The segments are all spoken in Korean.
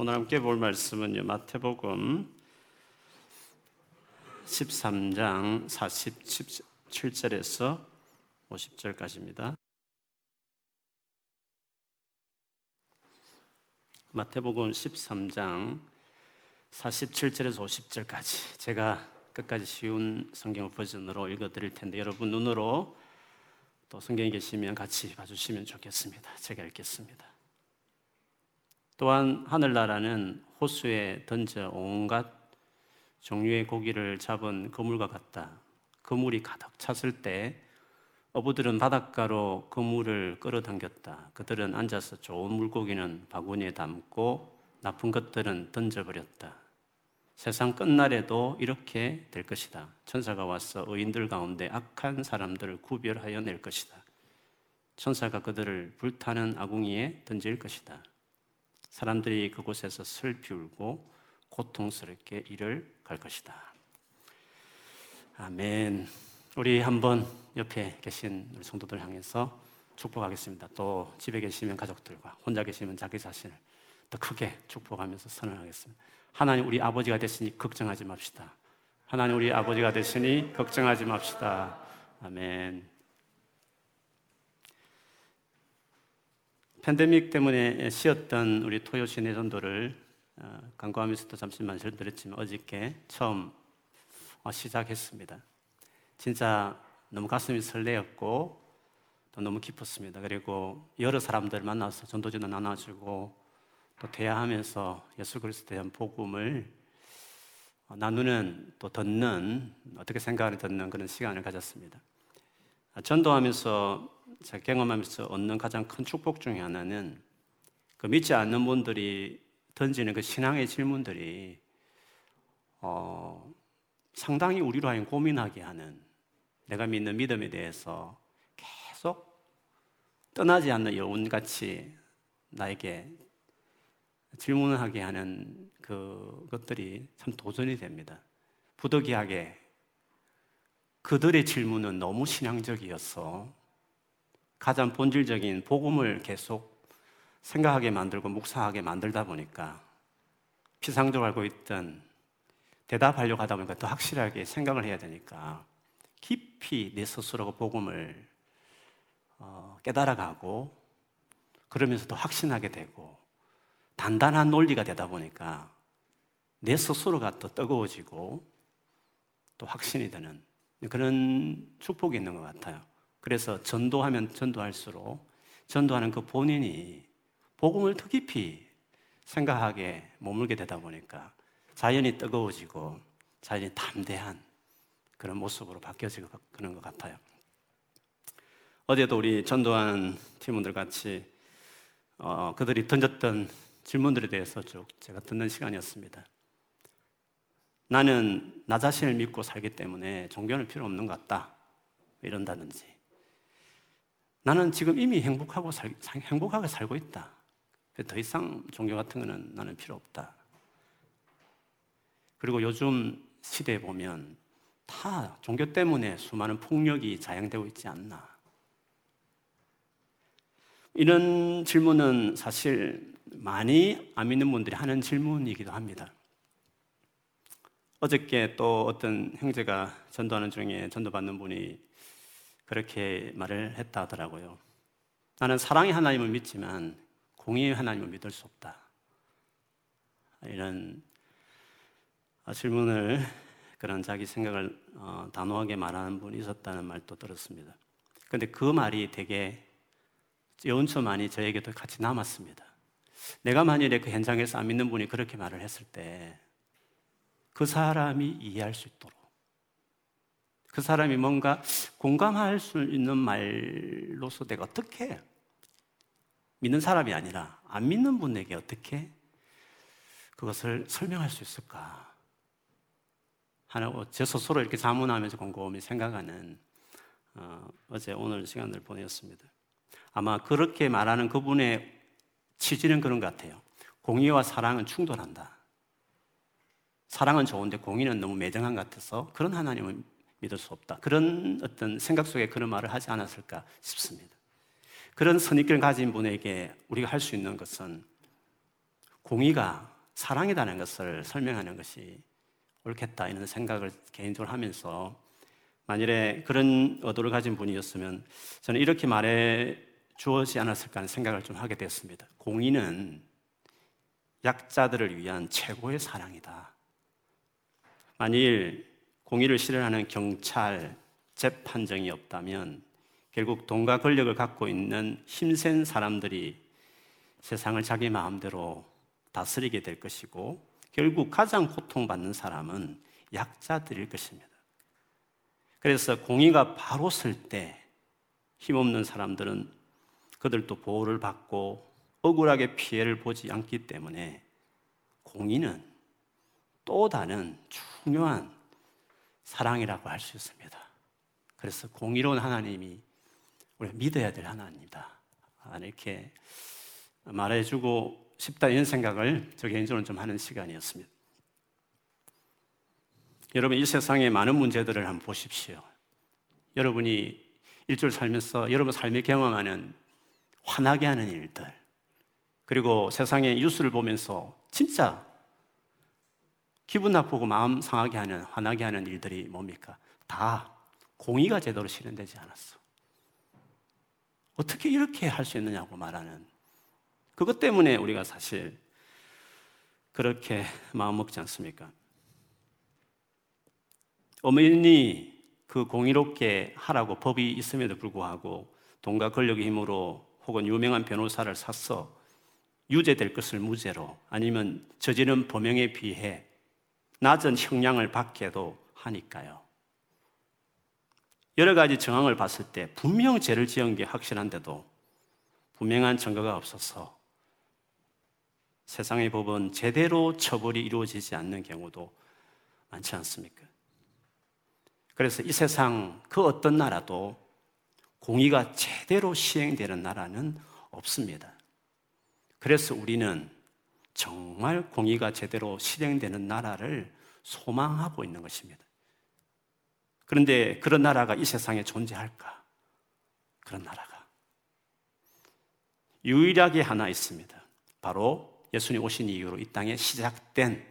오늘 함께 볼 말씀은요. 마태복음 13장 47절에서 50절까지입니다. 마태복음 13장 47절에서 50절까지 제가 끝까지 쉬운 성경 버전으로 읽어 드릴 텐데 여러분 눈으로 또 성경에 계시면 같이 봐 주시면 좋겠습니다. 제가 읽겠습니다. 또한 하늘나라는 호수에 던져 온갖 종류의 고기를 잡은 그물과 같다. 그물이 가득 찼을 때 어부들은 바닷가로 그물을 끌어당겼다. 그들은 앉아서 좋은 물고기는 바구니에 담고 나쁜 것들은 던져버렸다. 세상 끝날에도 이렇게 될 것이다. 천사가 와서 의인들 가운데 악한 사람들을 구별하여 낼 것이다. 천사가 그들을 불타는 아궁이에 던질 것이다. 사람들이 그곳에서 슬피 울고 고통스럽게 일을 갈 것이다. 아멘. 우리 한번 옆에 계신 우리 성도들 향해서 축복하겠습니다. 또 집에 계시면 가족들과 혼자 계시면 자기 자신을 더 크게 축복하면서 선언하겠습니다. 하나님 우리 아버지가 되시니 걱정하지 맙시다. 하나님 우리 아버지가 되시니 걱정하지 맙시다. 아멘. 팬데믹 때문에 쉬었던 우리 토요 시내 전도를 어, 잠시 말씀드렸지만 어저께 처음 어, 시작했습니다. 진짜 너무 가슴이 설레었고 또 너무 기뻤습니다. 그리고 여러 사람들 만나서 전도전도 나눠주고 또 대화하면서 예수 그리스도에 대한 복음을 어, 나누는 또 듣는 어떻게 생각을 듣는 그런 시간을 가졌습니다. 전도하면서 제가 경험하면서 얻는 가장 큰 축복 중에 하나는 그 믿지 않는 분들이 던지는 그 신앙의 질문들이 어, 상당히 우리로 하여금 고민하게 하는 내가 믿는 믿음에 대해서 계속 떠나지 않는 여운같이 나에게 질문을 하게 하는 그것들이 참 도전이 됩니다. 부득이하게 그들의 질문은 너무 신앙적이어서 가장 본질적인 복음을 계속 생각하게 만들고 묵상하게 만들다 보니까 피상적으로 알고 있던 대답하려고 하다 보니까 더 확실하게 생각을 해야 되니까 깊이 내 스스로가 복음을 어, 깨달아가고 그러면서 더 확신하게 되고 단단한 논리가 되다 보니까 내 스스로가 더 뜨거워지고 또 확신이 되는 그런 축복이 있는 것 같아요. 그래서 전도하면 전도할수록 전도하는 그 본인이 복음을 더 깊이 생각하게 머물게 되다 보니까 자연이 뜨거워지고 자연이 담대한 그런 모습으로 바뀌어지고 그런 것 같아요. 어제도 우리 전도하는 팀원들 같이 어, 그들이 던졌던 질문들에 대해서 쭉 제가 듣는 시간이었습니다. 나는 나 자신을 믿고 살기 때문에 종교는 필요 없는 것 같다. 이런다든지. 나는 지금 이미 행복하고 살, 행복하게 살고 있다. 더 이상 종교 같은 거는 나는 필요 없다. 그리고 요즘 시대에 보면 다 종교 때문에 수많은 폭력이 자행되고 있지 않나. 이런 질문은 사실 많이 안 믿는 분들이 하는 질문이기도 합니다. 어저께 또 어떤 형제가 전도하는 중에 전도받는 분이 그렇게 말을 했다 하더라고요. 나는 사랑의 하나님을 믿지만 공의의 하나님을 믿을 수 없다. 이런 질문을 그런 자기 생각을 어, 단호하게 말하는 분이 있었다는 말도 들었습니다. 그런데 그 말이 되게 연초 많이 저에게도 같이 남았습니다. 내가 만일에 그 현장에서 안 믿는 분이 그렇게 말을 했을 때 그 사람이 이해할 수 있도록 그 사람이 뭔가 공감할 수 있는 말로서 내가 어떻게 믿는 사람이 아니라 안 믿는 분에게 어떻게 그것을 설명할 수 있을까 하나 제 스스로 이렇게 자문하면서 곰곰이 생각하는 어, 어제 오늘 시간을 보냈습니다. 아마 그렇게 말하는 그분의 취지는 그런 것 같아요. 공의와 사랑은 충돌한다. 사랑은 좋은데 공의는 너무 매정한 것 같아서 그런 하나님을 믿을 수 없다. 그런 어떤 생각 속에 그런 말을 하지 않았을까 싶습니다. 그런 선입견을 가진 분에게 우리가 할 수 있는 것은 공의가 사랑이라는 것을 설명하는 것이 옳겠다 이런 생각을 개인적으로 하면서 만일에 그런 의도를 가진 분이었으면 저는 이렇게 말해 주어지 않았을까 하는 생각을 좀 하게 되었습니다. 공의는 약자들을 위한 최고의 사랑이다. 만일 공의를 실현하는 경찰, 재판정이 없다면 결국 돈과 권력을 갖고 있는 힘센 사람들이 세상을 자기 마음대로 다스리게 될 것이고 결국 가장 고통받는 사람은 약자들일 것입니다. 그래서 공의가 바로 설 때 힘없는 사람들은 그들도 보호를 받고 억울하게 피해를 보지 않기 때문에 공의는 또 다른 중요한 사랑이라고 할 수 있습니다. 그래서 공의로운 하나님이 우리가 믿어야 될 하나님이다. 이렇게 말해주고 싶다 이런 생각을 저 개인적으로 좀 하는 시간이었습니다. 여러분 이 세상의 많은 문제들을 한번 보십시오. 여러분이 일주일 살면서 여러분 삶에 경험하는 화나게 하는 일들 그리고 세상의 뉴스를 보면서 진짜 기분 나쁘고 마음 상하게 하는 화나게 하는 일들이 뭡니까? 다 공의가 제대로 실현되지 않았어. 어떻게 이렇게 할 수 있느냐고 말하는 그것 때문에 우리가 사실 그렇게 마음 먹지 않습니까? 어머니 그 공의롭게 하라고 법이 있음에도 불구하고 돈과 권력의 힘으로 혹은 유명한 변호사를 샀어 유죄될 것을 무죄로 아니면 저지른 범행에 비해 낮은 형량을 받게도 하니까요. 여러 가지 정황을 봤을 때 분명 죄를 지은 게 확실한데도 분명한 증거가 없어서 세상의 법은 제대로 처벌이 이루어지지 않는 경우도 많지 않습니까? 그래서 이 세상 그 어떤 나라도 공의가 제대로 시행되는 나라는 없습니다. 그래서 우리는 정말 공의가 제대로 실행되는 나라를 소망하고 있는 것입니다. 그런데 그런 나라가 이 세상에 존재할까? 그런 나라가. 유일하게 하나 있습니다. 바로 예수님 오신 이후로 이 땅에 시작된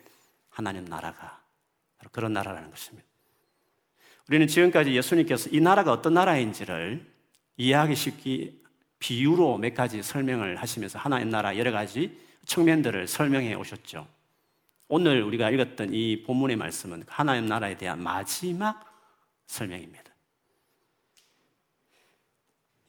하나님 나라가 바로 그런 나라라는 것입니다. 우리는 지금까지 예수님께서 이 나라가 어떤 나라인지를 이해하기 쉽게 비유로 몇 가지 설명을 하시면서 하나님 나라 여러 가지 측면들을 설명해 오셨죠. 오늘 우리가 읽었던 이 본문의 말씀은 하나님 나라에 대한 마지막 설명입니다.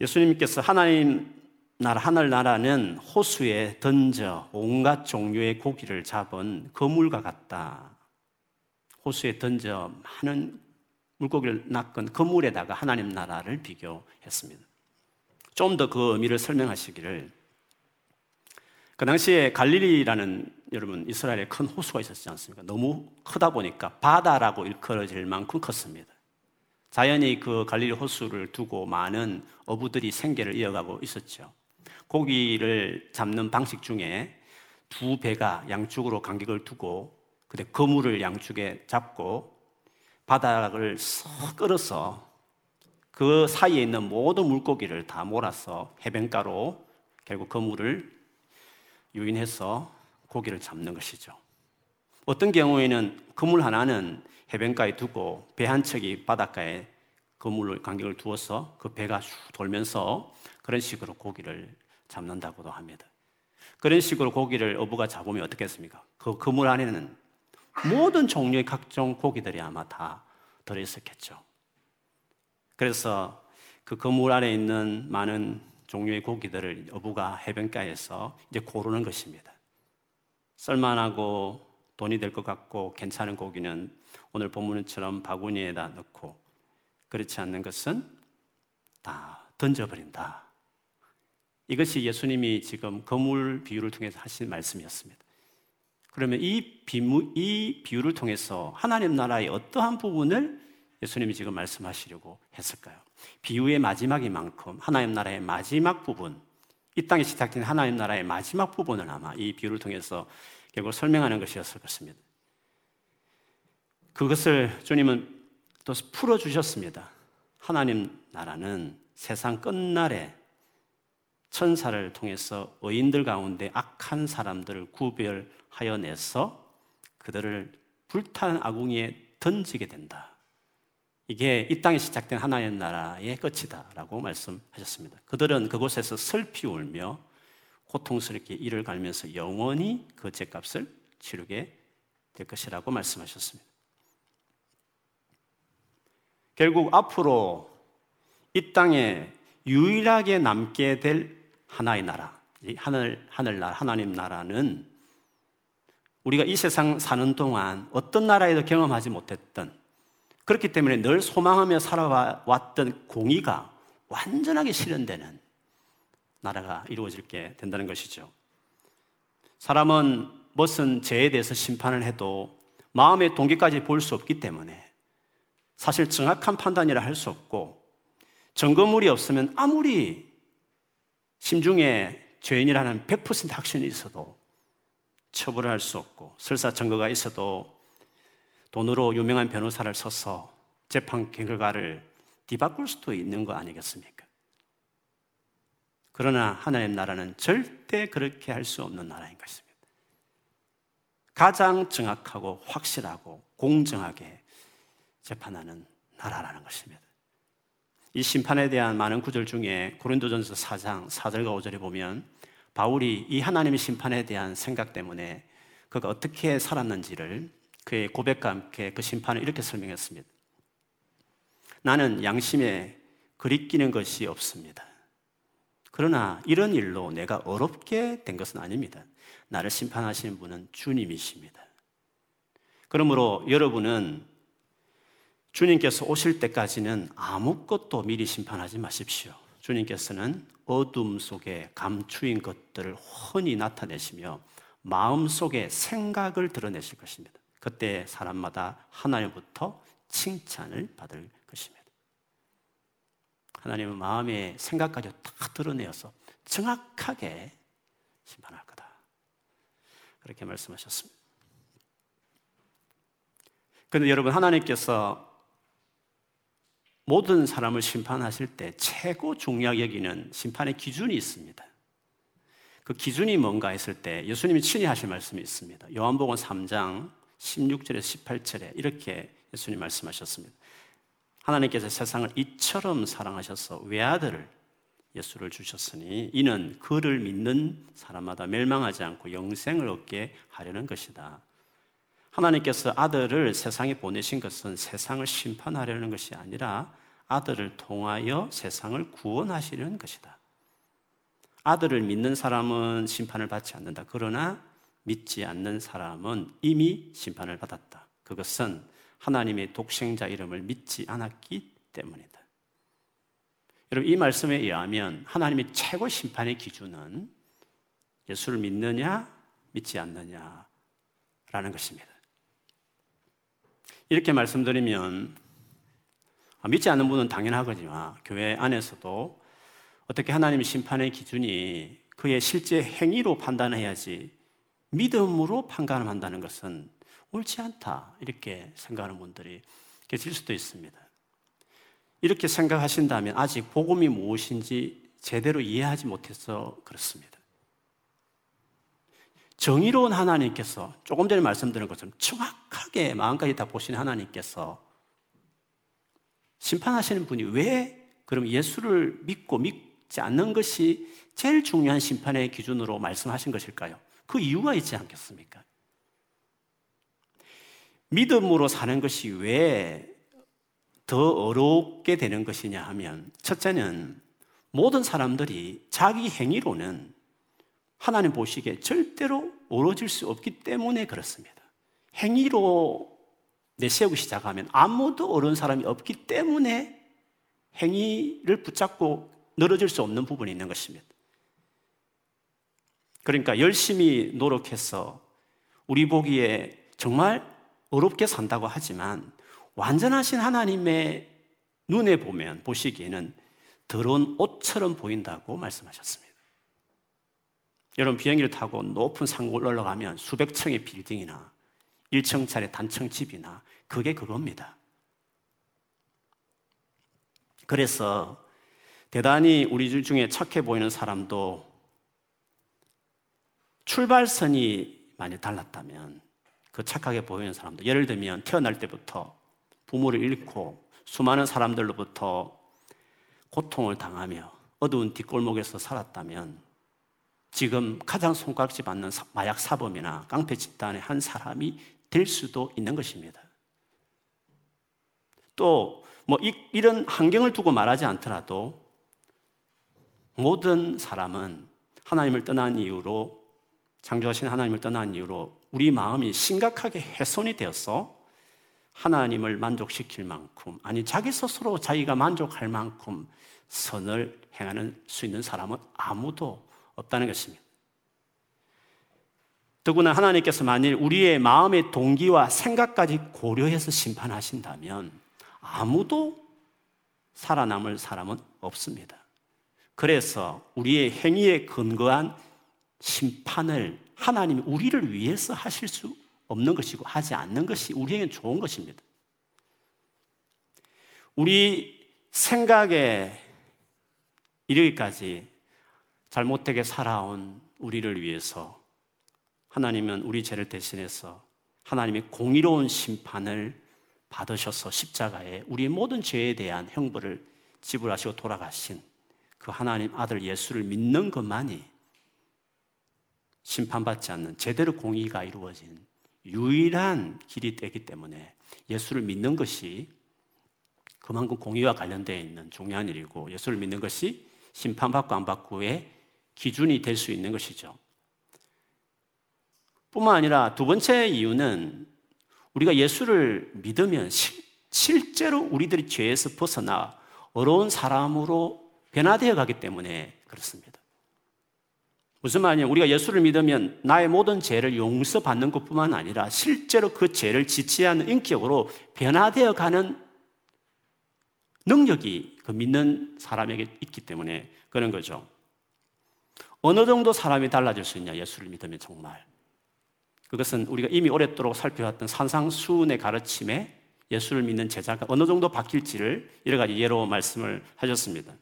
예수님께서 하나님 나라 하늘나라는 호수에 던져 온갖 종류의 고기를 잡은 거물과 같다. 호수에 던져 많은 물고기를 낚은 거물에다가 하나님 나라를 비교했습니다. 좀 더 그 의미를 설명하시기를 그 당시에 갈릴리라는 여러분 이스라엘에 큰 호수가 있었지 않습니까? 너무 크다 보니까 바다라고 일컬어질 만큼 컸습니다. 자연히 그 갈릴리 호수를 두고 많은 어부들이 생계를 이어가고 있었죠. 고기를 잡는 방식 중에 두 배가 양쪽으로 간격을 두고 그때 거물을 양쪽에 잡고 바닥을 쏙 끌어서 그 사이에 있는 모든 물고기를 다 몰아서 해변가로 결국 거물을 유인해서 고기를 잡는 것이죠. 어떤 경우에는 그물 하나는 해변가에 두고 배 한 척이 바닷가에 그물을 간격을 두어서 그 배가 돌면서 그런 식으로 고기를 잡는다고도 합니다. 그런 식으로 고기를 어부가 잡으면 어떻겠습니까? 그 그물 안에는 모든 종류의 각종 고기들이 아마 다 들어있었겠죠. 그래서 그 그물 안에 있는 많은 종류의 고기들을 어부가 해변가에서 이제 고르는 것입니다. 썰만하고 돈이 될 것 같고 괜찮은 고기는 오늘 본문처럼 바구니에다 넣고 그렇지 않는 것은 다 던져버린다. 이것이 예수님이 지금 거물 비유를 통해서 하신 말씀이었습니다. 그러면 이, 비무, 이 비유를 통해서 하나님 나라의 어떠한 부분을 예수님이 지금 말씀하시려고 했을까요? 비유의 마지막인 만큼 하나님 나라의 마지막 부분, 이 땅에 시작된 하나님 나라의 마지막 부분을 아마 이 비유를 통해서 결국 설명하는 것이었을 것입니다. 그것을 주님은 또 풀어주셨습니다. 하나님 나라는 세상 끝날에 천사를 통해서 의인들 가운데 악한 사람들을 구별하여 내서 그들을 불탄 아궁이에 던지게 된다. 이게 이 땅에 시작된 하나의 나라의 끝이다라고 말씀하셨습니다. 그들은 그곳에서 슬피 울며 고통스럽게 이를 갈면서 영원히 그 죄값을 치르게 될 것이라고 말씀하셨습니다. 결국 앞으로 이 땅에 유일하게 남게 될 하나의 나라, 하늘, 하늘나라, 하나님 나라는 우리가 이 세상 사는 동안 어떤 나라에도 경험하지 못했던 그렇기 때문에 늘 소망하며 살아왔던 공의가 완전하게 실현되는 나라가 이루어질게 된다는 것이죠. 사람은 무슨 죄에 대해서 심판을 해도 마음의 동기까지 볼 수 없기 때문에 사실 정확한 판단이라 할 수 없고 증거물이 없으면 아무리 심중에 죄인이라는 100% 확신이 있어도 처벌을 할 수 없고 설사 증거가 있어도 돈으로 유명한 변호사를 써서 재판 결과를 뒤바꿀 수도 있는 거 아니겠습니까? 그러나 하나님 나라는 절대 그렇게 할 수 없는 나라인 것입니다. 가장 정확하고 확실하고 공정하게 재판하는 나라라는 것입니다. 이 심판에 대한 많은 구절 중에 고린도전서 4장 4절과 5절에 보면 바울이 이 하나님의 심판에 대한 생각 때문에 그가 어떻게 살았는지를 그의 고백과 함께 그 심판을 이렇게 설명했습니다. 나는 양심에 그리끼는 것이 없습니다. 그러나 이런 일로 내가 어렵게 된 것은 아닙니다. 나를 심판하시는 분은 주님이십니다. 그러므로 여러분은 주님께서 오실 때까지는 아무것도 미리 심판하지 마십시오. 주님께서는 어둠 속에 감추인 것들을 훤히 나타내시며 마음 속에 생각을 드러내실 것입니다. 그때 사람마다 하나님부터 칭찬을 받을 것입니다. 하나님은 마음의 생각까지 다 드러내어서 정확하게 심판할 거다. 그렇게 말씀하셨습니다. 그런데 여러분, 하나님께서 모든 사람을 심판하실 때 최고 중요하게 여기는 심판의 기준이 있습니다. 그 기준이 뭔가 했을 때 예수님이 친히 하실 말씀이 있습니다. 요한복음 3장 16절에서 18절에 이렇게 예수님 말씀하셨습니다. 하나님께서 세상을 이처럼 사랑하셔서 외아들을 예수를 주셨으니 이는 그를 믿는 사람마다 멸망하지 않고 영생을 얻게 하려는 것이다. 하나님께서 아들을 세상에 보내신 것은 세상을 심판하려는 것이 아니라 아들을 통하여 세상을 구원하시려는 것이다. 아들을 믿는 사람은 심판을 받지 않는다. 그러나 믿지 않는 사람은 이미 심판을 받았다. 그것은 하나님의 독생자 이름을 믿지 않았기 때문이다. 여러분, 이 말씀에 의하면 하나님의 최고 심판의 기준은 예수를 믿느냐, 믿지 않느냐라는 것입니다. 이렇게 말씀드리면 아, 믿지 않는 분은 당연하거니와 교회 안에서도 어떻게 하나님의 심판의 기준이 그의 실제 행위로 판단해야지 믿음으로 판단을 한다는 것은 옳지 않다. 이렇게 생각하는 분들이 계실 수도 있습니다. 이렇게 생각하신다면 아직 복음이 무엇인지 제대로 이해하지 못해서 그렇습니다. 정의로운 하나님께서 조금 전에 말씀드린 것처럼 정확하게 마음까지 다 보시는 하나님께서 심판하시는 분이 왜 그럼 예수를 믿고 믿지 않는 것이 제일 중요한 심판의 기준으로 말씀하신 것일까요? 그 이유가 있지 않겠습니까? 믿음으로 사는 것이 왜 더 어렵게 되는 것이냐 하면 첫째는 모든 사람들이 자기 행위로는 하나님 보시기에 절대로 오로질 수 없기 때문에 그렇습니다. 행위로 내세우기 시작하면 아무도 어려운 사람이 없기 때문에 행위를 붙잡고 늘어질 수 없는 부분이 있는 것입니다. 그러니까 열심히 노력해서 우리 보기에 정말 어렵게 산다고 하지만 완전하신 하나님의 눈에 보면 보시기에는 더러운 옷처럼 보인다고 말씀하셨습니다. 여러분 비행기를 타고 높은 산골 올라가면 수백 층의 빌딩이나 1층짜리 단층 집이나 그게 그겁니다. 그래서 대단히 우리 중에 착해 보이는 사람도 출발선이 많이 달랐다면 그 착하게 보이는 사람도 예를 들면 태어날 때부터 부모를 잃고 수많은 사람들로부터 고통을 당하며 어두운 뒷골목에서 살았다면 지금 가장 손가락질 받는 마약 사범이나 깡패 집단의 한 사람이 될 수도 있는 것입니다. 또, 뭐, 이, 이런 환경을 두고 말하지 않더라도 모든 사람은 하나님을 떠난 이유로, 창조하신 하나님을 떠난 이유로 우리 마음이 심각하게 훼손이 되어서 하나님을 만족시킬 만큼, 아니, 자기 스스로 자기가 만족할 만큼 선을 행하는 수 있는 사람은 아무도 없다는 것입니다. 더구나 하나님께서 만일 우리의 마음의 동기와 생각까지 고려해서 심판하신다면 아무도 살아남을 사람은 없습니다. 그래서 우리의 행위에 근거한 심판을 하나님이 우리를 위해서 하실 수 없는 것이고 하지 않는 것이 우리에게 좋은 것입니다. 우리 생각에 이르기까지 잘못되게 살아온 우리를 위해서 하나님은 우리 죄를 대신해서 하나님의 공의로운 심판을 받으셔서 십자가에 우리의 모든 죄에 대한 형벌을 지불하시고 돌아가신 그 하나님 아들 예수를 믿는 것만이 심판받지 않는 제대로 공의가 이루어진 유일한 길이 되기 때문에 예수를 믿는 것이 그만큼 공의와 관련되어 있는 중요한 일이고 예수를 믿는 것이 심판받고 안 받고의 기준이 될 수 있는 것이죠. 뿐만 아니라 두 번째 이유는 우리가 예수를 믿으면 시, 실제로 우리들이 죄에서 벗어나 어려운 사람으로 변화되어 가기 때문에 그렇습니다. 무슨 말이냐? 우리가 예수를 믿으면 나의 모든 죄를 용서받는 것뿐만 아니라 실제로 그 죄를 지치하는 인격으로 변화되어 가는 능력이 그 믿는 사람에게 있기 때문에 그런 거죠. 어느 정도 사람이 달라질 수 있냐? 예수를 믿으면 정말. 그것은 우리가 이미 오랫도록 살펴왔던 산상수훈의 가르침에 예수를 믿는 제자가 어느 정도 바뀔지를 여러 가지 예로 말씀을 하셨습니다.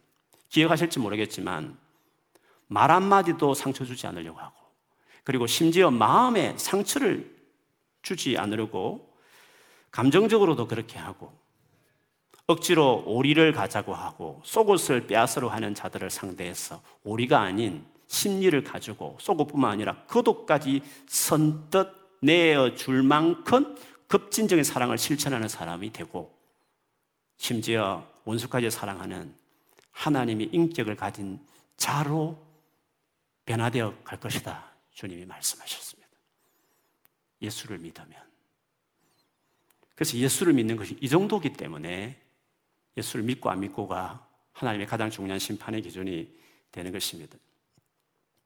기억하실지 모르겠지만 말 한마디도 상처 주지 않으려고 하고 그리고 심지어 마음에 상처를 주지 않으려고 감정적으로도 그렇게 하고 억지로 오리를 가자고 하고 속옷을 빼앗으려 하는 자들을 상대해서 오리가 아닌 심리를 가지고 속옷뿐만 아니라 그도까지 선뜻 내어 줄 만큼 급진적인 사랑을 실천하는 사람이 되고 심지어 원수까지 사랑하는 하나님의 인격을 가진 자로 변화되어 갈 것이다. 주님이 말씀하셨습니다. 예수를 믿으면. 그래서 예수를 믿는 것이 이 정도기 때문에 예수를 믿고 안 믿고가 하나님의 가장 중요한 심판의 기준이 되는 것입니다.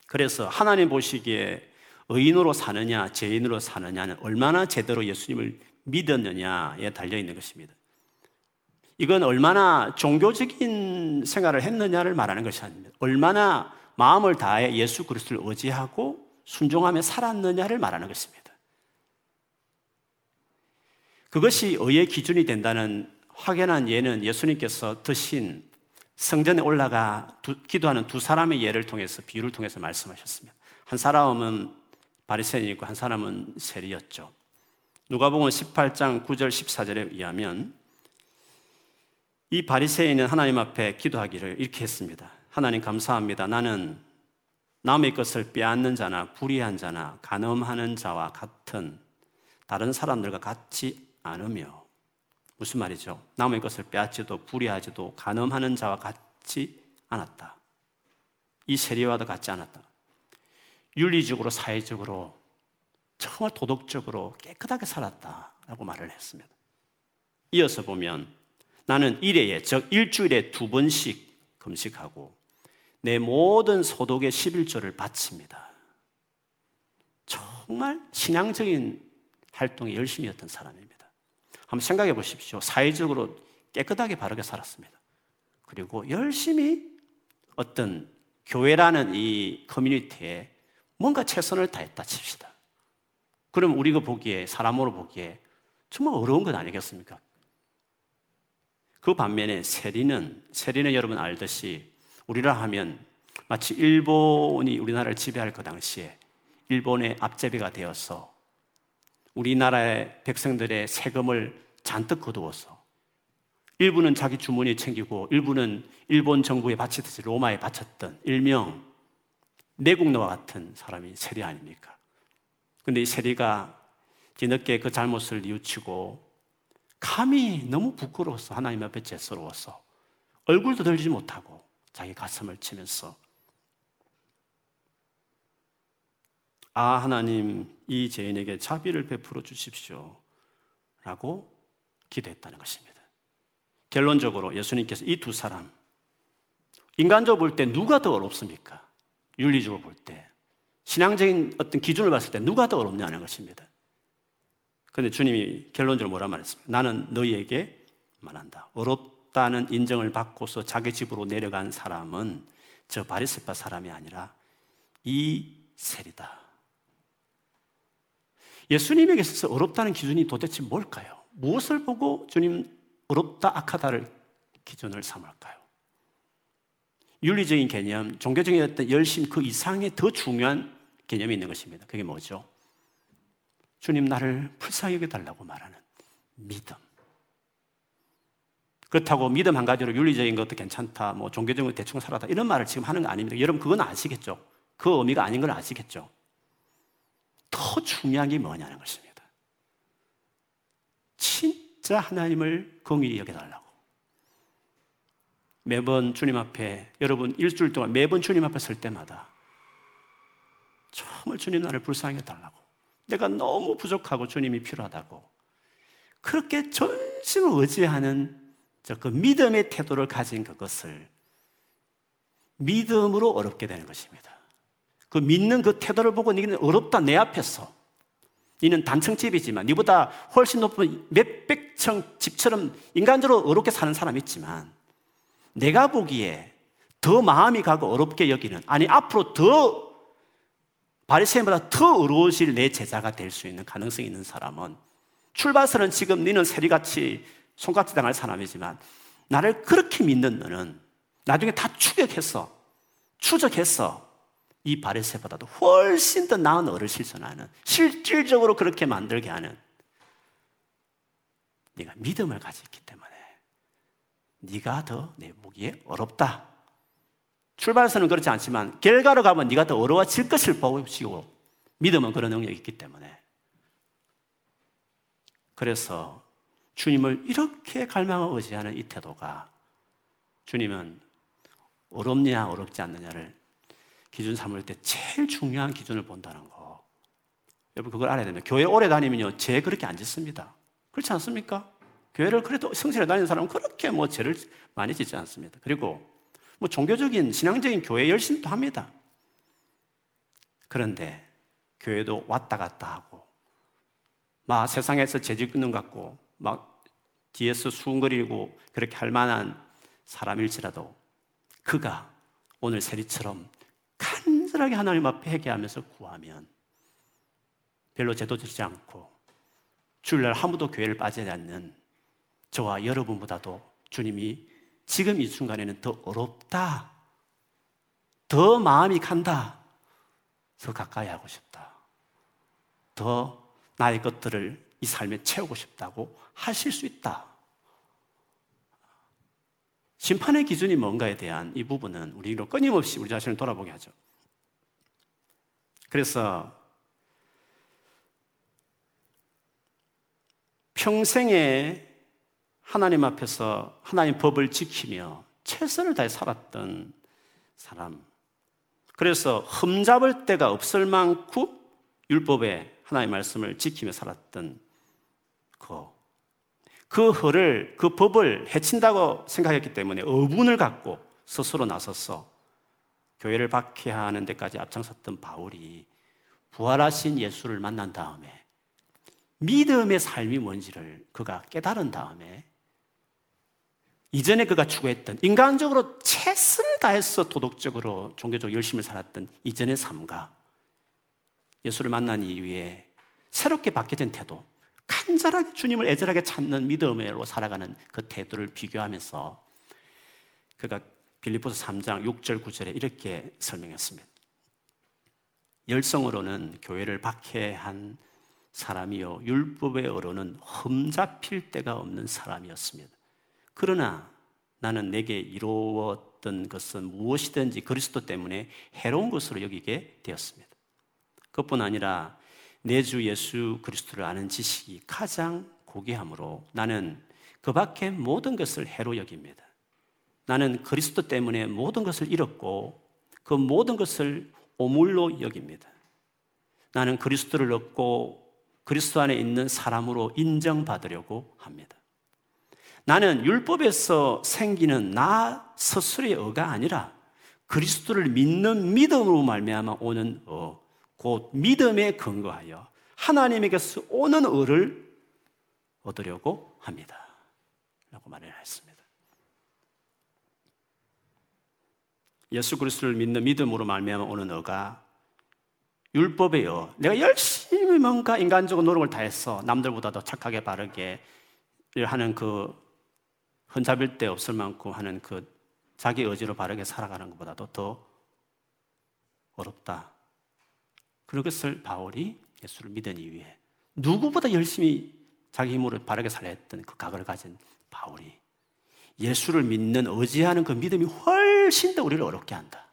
그래서 하나님 보시기에 의인으로 사느냐, 죄인으로 사느냐는 얼마나 제대로 예수님을 믿었느냐에 달려 있는 것입니다. 이건 얼마나 종교적인 생활을 했느냐를 말하는 것이 아닙니다. 얼마나 마음을 다해 예수 그리스도를 의지하고 순종하며 살았느냐를 말하는 것입니다. 그것이 의의 기준이 된다는 확연한 예는 예수님께서 드신 성전에 올라가 두, 기도하는 두 사람의 예를 통해서 비유를 통해서 말씀하셨습니다. 한 사람은 바리새인이고 한 사람은 세리였죠. 누가복음 18장 9절 14절에 의하면 이 바리새인은 하나님 앞에 기도하기를 이렇게 했습니다. 하나님 감사합니다. 나는 남의 것을 빼앗는 자나 불의한 자나 간음하는 자와 같은 다른 사람들과 같지 않으며 무슨 말이죠? 남의 것을 빼앗지도 불의하지도 간음하는 자와 같지 않았다. 이 세리와도 같지 않았다. 윤리적으로 사회적으로 정말 도덕적으로 깨끗하게 살았다라고 말을 했습니다. 이어서 보면 나는 일회에 즉 일주일에 두 번씩 금식하고 내 모든 소독의 11조를 바칩니다. 정말 신앙적인 활동에 열심히 했던 사람입니다. 한번 생각해 보십시오. 사회적으로 깨끗하게 바르게 살았습니다. 그리고 열심히 어떤 교회라는 이 커뮤니티에 뭔가 최선을 다했다 칩시다. 그럼 우리가 보기에, 사람으로 보기에 정말 어려운 건 아니겠습니까? 그 반면에 세리는 세리는 여러분 알듯이 우리라 하면 마치 일본이 우리나라를 지배할 그 당시에 일본의 앞제비가 되어서 우리나라의 백성들의 세금을 잔뜩 거두어서 일부는 자기 주머니에 챙기고 일부는 일본 정부에 바치듯이 로마에 바쳤던 일명 내국노와 같은 사람이 세리 아닙니까? 근데 이 세리가 뒤늦게 그 잘못을 뉘우치고 감히 너무 부끄러워서 하나님 앞에 죄스러워서 얼굴도 들지 못하고 자기 가슴을 치면서. 아 하나님 이 죄인에게 자비를 베풀어 주십시오. 라고 기도했다는 것입니다. 결론적으로 예수님께서 이 두 사람 인간적으로 볼 때 누가 더 어렵습니까? 윤리적으로 볼 때. 신앙적인 어떤 기준을 봤을 때 누가 더 어렵냐는 것입니다. 그런데 주님이 결론적으로 뭐라 말했습니까? 나는 너희에게 말한다. 어렵 다는 인정을 받고서 자기 집으로 내려간 사람은 저 바리새파 사람이 아니라 이 셀이다 예수님에게 있어서 어렵다는 기준이 도대체 뭘까요? 무엇을 보고 주님 어렵다, 악하다를 기준을 삼을까요? 윤리적인 개념, 종교적인 어떤 열심 그 이상의 더 중요한 개념이 있는 것입니다. 그게 뭐죠? 주님 나를 불쌍히 여겨달라고 말하는 믿음. 그렇다고 믿음 한 가지로 윤리적인 것도 괜찮다, 뭐 종교적인 거 대충 살아다 이런 말을 지금 하는 거 아닙니다. 여러분 그건 아시겠죠? 그 의미가 아닌 걸 아시겠죠? 더 중요한 게 뭐냐는 것입니다. 진짜 하나님을 공의히 여겨달라고. 매번 주님 앞에, 여러분 일주일 동안 매번 주님 앞에 설 때마다 정말 주님 나를 불쌍히 달라고. 내가 너무 부족하고 주님이 필요하다고. 그렇게 전심을 의지하는 그 믿음의 태도를 가진 그것을 믿음으로 어렵게 되는 것입니다. 그 믿는 그 태도를 보고 너는 어렵다 내 앞에서 너는 단층집이지만 너보다 훨씬 높은 몇백 층 집처럼 인간적으로 어렵게 사는 사람이 있지만 내가 보기에 더 마음이 가고 어렵게 여기는 아니 앞으로 더 바리새인보다 더 어려우실 내 제자가 될 수 있는 가능성이 있는 사람은 출발선은 지금 너는 세리같이 손깍지 당할 사람이지만 나를 그렇게 믿는 너는 나중에 다 추격했어 추적했어 이 바리새보다도 훨씬 더 나은 어를 실천하는 실질적으로 그렇게 만들게 하는 네가 믿음을 가졌기 때문에 네가 더 내 보기에 어렵다. 출발선은 그렇지 않지만 결과로 가면 네가 더 어려워질 것을 보시고 믿음은 그런 능력이 있기 때문에 그래서 주님을 이렇게 갈망하고 의지하는 이 태도가 주님은 어렵냐 어렵지 않느냐를 기준 삼을 때 제일 중요한 기준을 본다는 거. 여러분 그걸 알아야 됩니다. 교회 오래 다니면요 죄 그렇게 안 짓습니다. 그렇지 않습니까? 교회를 그래도 성실히 다니는 사람은 그렇게 뭐 죄를 많이 짓지 않습니다. 그리고 뭐 종교적인 신앙적인 교회 열심히 도 합니다. 그런데 교회도 왔다 갔다 하고 막 세상에서 죄짓는 것 같고 막 뒤에서 수군거리고 그렇게 할 만한 사람일지라도 그가 오늘 세리처럼 간절하게 하나님 앞에 회개하면서 구하면 별로 제도 지지 않고 주일날 아무도 교회를 빠지지 않는 저와 여러분보다도 주님이 지금 이 순간에는 더 어렵다. 더 마음이 간다. 더 가까이 하고 싶다. 더 나의 것들을 이 삶에 채우고 싶다고 하실 수 있다. 심판의 기준이 뭔가에 대한 이 부분은 우리로 끊임없이 우리 자신을 돌아보게 하죠. 그래서 평생에 하나님 앞에서 하나님 법을 지키며 최선을 다해 살았던 사람. 그래서 흠잡을 데가 없을 만큼 율법에 하나님의 말씀을 지키며 살았던 그, 그 허를, 그 법을 해친다고 생각했기 때문에 어분을 갖고 스스로 나서서 교회를 박해하는 데까지 앞장섰던 바울이 부활하신 예수를 만난 다음에 믿음의 삶이 뭔지를 그가 깨달은 다음에 이전에 그가 추구했던 인간적으로 최선을 다해서 도덕적으로 종교적 열심을 살았던 이전의 삶과 예수를 만난 이후에 새롭게 바뀌어진 태도, 간절하게 주님을 애절하게 찾는 믿음으로 살아가는 그 태도를 비교하면서 그가 빌리포스 3장 6절 9절에 이렇게 설명했습니다. 열성으로는 교회를 박해한 사람이요 율법의 어로는 흠잡힐 데가 없는 사람이었습니다. 그러나 나는 내게 이루었던 것은 무엇이든지 그리스도 때문에 해로운 것으로 여기게 되었습니다. 그뿐 아니라 내 주 예수 그리스도를 아는 지식이 가장 고귀함으로 나는 그 밖의 모든 것을 해로 여깁니다. 나는 그리스도 때문에 모든 것을 잃었고 그 모든 것을 오물로 여깁니다. 나는 그리스도를 얻고 그리스도 안에 있는 사람으로 인정받으려고 합니다. 나는 율법에서 생기는 나 스스로의 의가 아니라 그리스도를 믿는 믿음으로 말미암아 오는 의, 곧 믿음에 근거하여 하나님에게서 오는 의를 얻으려고 합니다. 라고 말을 했습니다. 예수 그리스도를 믿는 믿음으로 말미암아 오는 의가 율법이요. 내가 열심히 뭔가 인간적인 노력을 다해서 남들보다 더 착하게 바르게 하는 그 흔잡일 데 없을 만큼 하는 그 자기 의지로 바르게 살아가는 것보다도 더 어렵다. 그것을 바울이 예수를 믿으니 위해 누구보다 열심히 자기 힘으로 바르게 살려 했던 그 각을 가진 바울이 예수를 믿는 의지하는 그 믿음이 훨씬 더 우리를 어렵게 한다.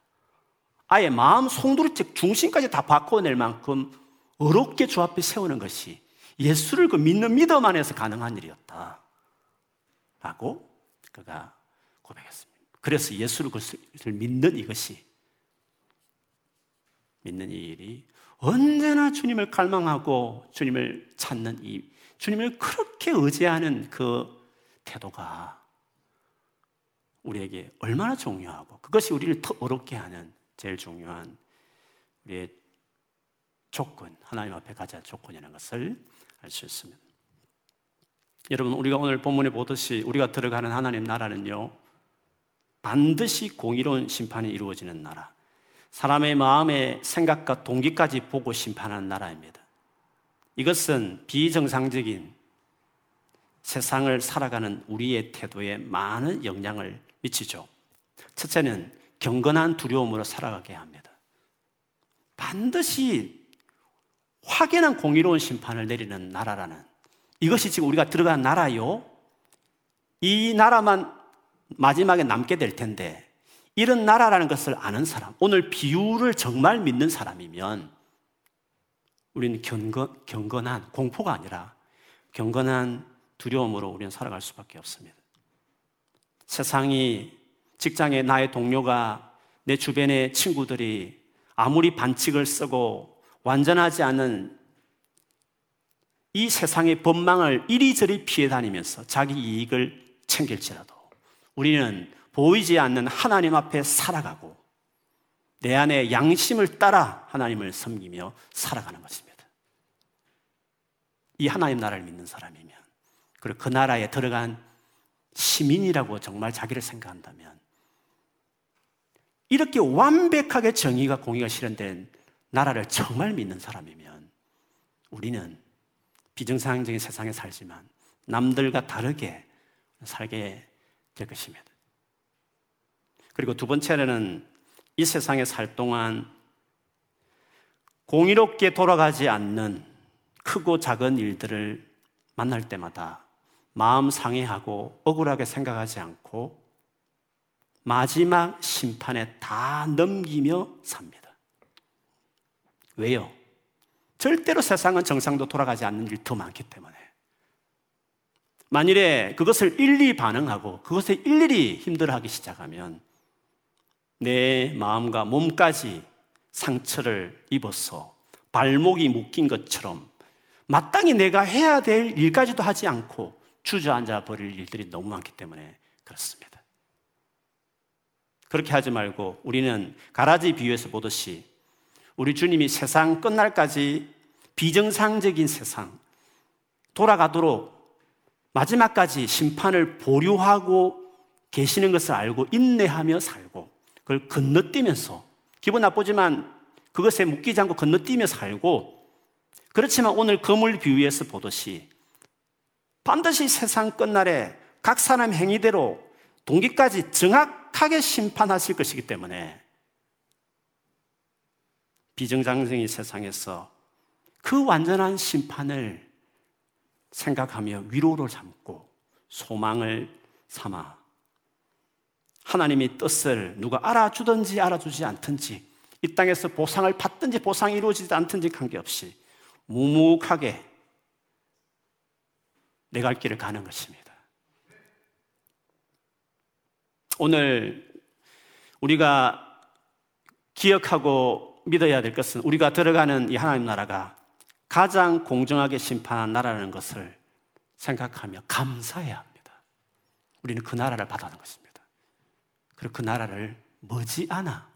아예 마음 송두리째 중심까지 다 바꿔낼 만큼 어렵게 주 앞에 세우는 것이 예수를 그 믿는 믿음 안에서 가능한 일이었다. 라고 그가 고백했습니다. 그래서 예수를 믿는 이것이 믿는 이 일이 언제나 주님을 갈망하고 주님을 찾는 이 주님을 그렇게 의지하는 그 태도가 우리에게 얼마나 중요하고 그것이 우리를 더 어렵게 하는 제일 중요한 우리의 조건, 하나님 앞에 가자 조건이라는 것을 알 수 있습니다. 여러분, 우리가 오늘 본문에 보듯이 우리가 들어가는 하나님 나라는요, 반드시 공의로운 심판이 이루어지는 나라. 사람의 마음의 생각과 동기까지 보고 심판하는 나라입니다. 이것은 비정상적인 세상을 살아가는 우리의 태도에 많은 영향을 미치죠. 첫째는 경건한 두려움으로 살아가게 합니다. 반드시 확연한 공의로운 심판을 내리는 나라라는 이것이 지금 우리가 들어간 나라요. 이 나라만 마지막에 남게 될 텐데 이런 나라라는 것을 아는 사람, 오늘 비유를 정말 믿는 사람이면 우리는 경건, 경건한 공포가 아니라 경건한 두려움으로 우리는 살아갈 수밖에 없습니다. 세상이 직장에 나의 동료가 내 주변의 친구들이 아무리 반칙을 쓰고 완전하지 않은 이 세상의 법망을 이리저리 피해 다니면서 자기 이익을 챙길지라도 우리는 보이지 않는 하나님 앞에 살아가고 내 안에 양심을 따라 하나님을 섬기며 살아가는 것입니다. 이 하나님 나라를 믿는 사람이면 그리고 그 나라에 들어간 시민이라고 정말 자기를 생각한다면 이렇게 완벽하게 정의가 공의가 실현된 나라를 정말 믿는 사람이면 우리는 비정상적인 세상에 살지만 남들과 다르게 살게 될 것입니다. 그리고 두 번째는 이 세상에 살 동안 공의롭게 돌아가지 않는 크고 작은 일들을 만날 때마다 마음 상해하고 억울하게 생각하지 않고 마지막 심판에 다 넘기며 삽니다. 왜요? 절대로 세상은 정상도 돌아가지 않는 일 더 많기 때문에. 만일에 그것을 일일이 반응하고 그것에 일일이 힘들어하기 시작하면 내 마음과 몸까지 상처를 입어서 발목이 묶인 것처럼 마땅히 내가 해야 될 일까지도 하지 않고 주저앉아 버릴 일들이 너무 많기 때문에 그렇습니다. 그렇게 하지 말고 우리는 가라지 비유에서 보듯이 우리 주님이 세상 끝날까지 비정상적인 세상 돌아가도록 마지막까지 심판을 보류하고 계시는 것을 알고 인내하며 살고 그걸 건너뛰면서 기분 나쁘지만 그것에 묶이지 않고 건너뛰며 살고 그렇지만 오늘 거물 비유에서 보듯이 반드시 세상 끝날에 각 사람 행위대로 동기까지 정확하게 심판하실 것이기 때문에 비정상적인 세상에서 그 완전한 심판을 생각하며 위로를 삼고 소망을 삼아 하나님의 뜻을 누가 알아주든지 알아주지 않든지 이 땅에서 보상을 받든지 보상이 이루어지지 않든지 관계없이 묵묵하게 내 갈 길을 가는 것입니다. 오늘 우리가 기억하고 믿어야 될 것은 우리가 들어가는 이 하나님 나라가 가장 공정하게 심판한 나라라는 것을 생각하며 감사해야 합니다. 우리는 그 나라를 받아는 것입니다. 그리고 그 나라를 머지않아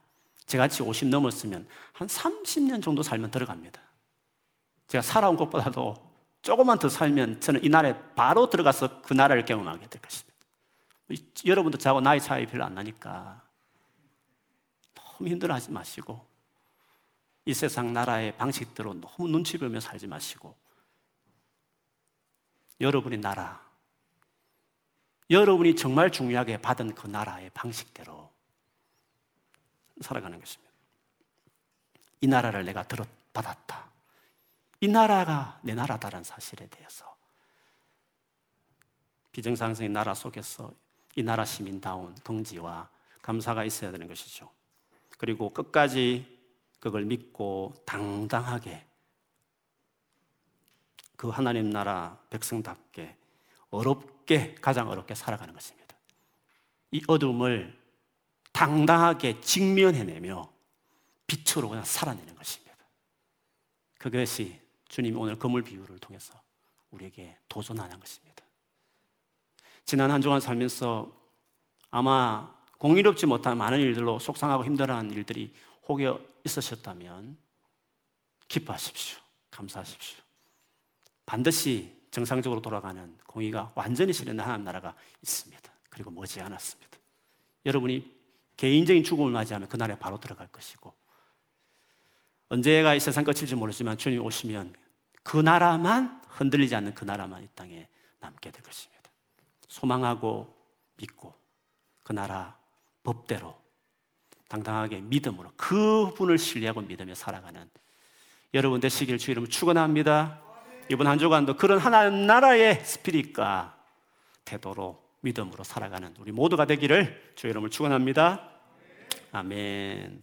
제같이 50 넘었으면 한 30년 정도 살면 들어갑니다. 제가 살아온 것보다도 조금만 더 살면 저는 이 나라에 바로 들어가서 그 나라를 경험하게 될 것입니다. 여러분도 저하고 나이 차이 별로 안 나니까 너무 힘들어하지 마시고 이 세상 나라의 방식대로 너무 눈치 보며 살지 마시고 여러분의 나라, 여러분이 정말 중요하게 받은 그 나라의 방식대로 살아가는 것입니다. 이 나라를 내가 들어 받았다. 이 나라가 내 나라다라는 사실에 대해서 비정상적인 나라 속에서 이 나라 시민다운 긍지와 감사가 있어야 되는 것이죠. 그리고 끝까지 그걸 믿고 당당하게 그 하나님 나라 백성답게 어렵 게 가장 어렵게 살아가는 것입니다. 이 어둠을 당당하게 직면해내며 빛으로 그냥 살아내는 것입니다. 그것이 주님 오늘 건물 비유를 통해서 우리에게 도전하는 것입니다. 지난 한 주간 살면서 아마 공의롭지 못한 많은 일들로 속상하고 힘들어하는 일들이 혹여 있으셨다면 기뻐하십시오. 감사하십시오. 반드시 정상적으로 돌아가는 공의가 완전히 실현된 하나님 나라가 있습니다. 그리고 머지 않았습니다. 여러분이 개인적인 죽음을 맞이하면 그날에 바로 들어갈 것이고 언제가 이 세상 끝일지 모르지만 주님 오시면 그 나라만 흔들리지 않는 그 나라만 이 땅에 남게 될 것입니다. 소망하고 믿고 그 나라 법대로 당당하게 믿음으로 그분을 신뢰하고 믿으며 살아가는 여러분 되시길 주 이름으로 축원합니다. 이번 한 주간도 그런 하나님 나라의 스피릿과 태도로 믿음으로 살아가는 우리 모두가 되기를 주 이름으로 축원합니다. 아멘.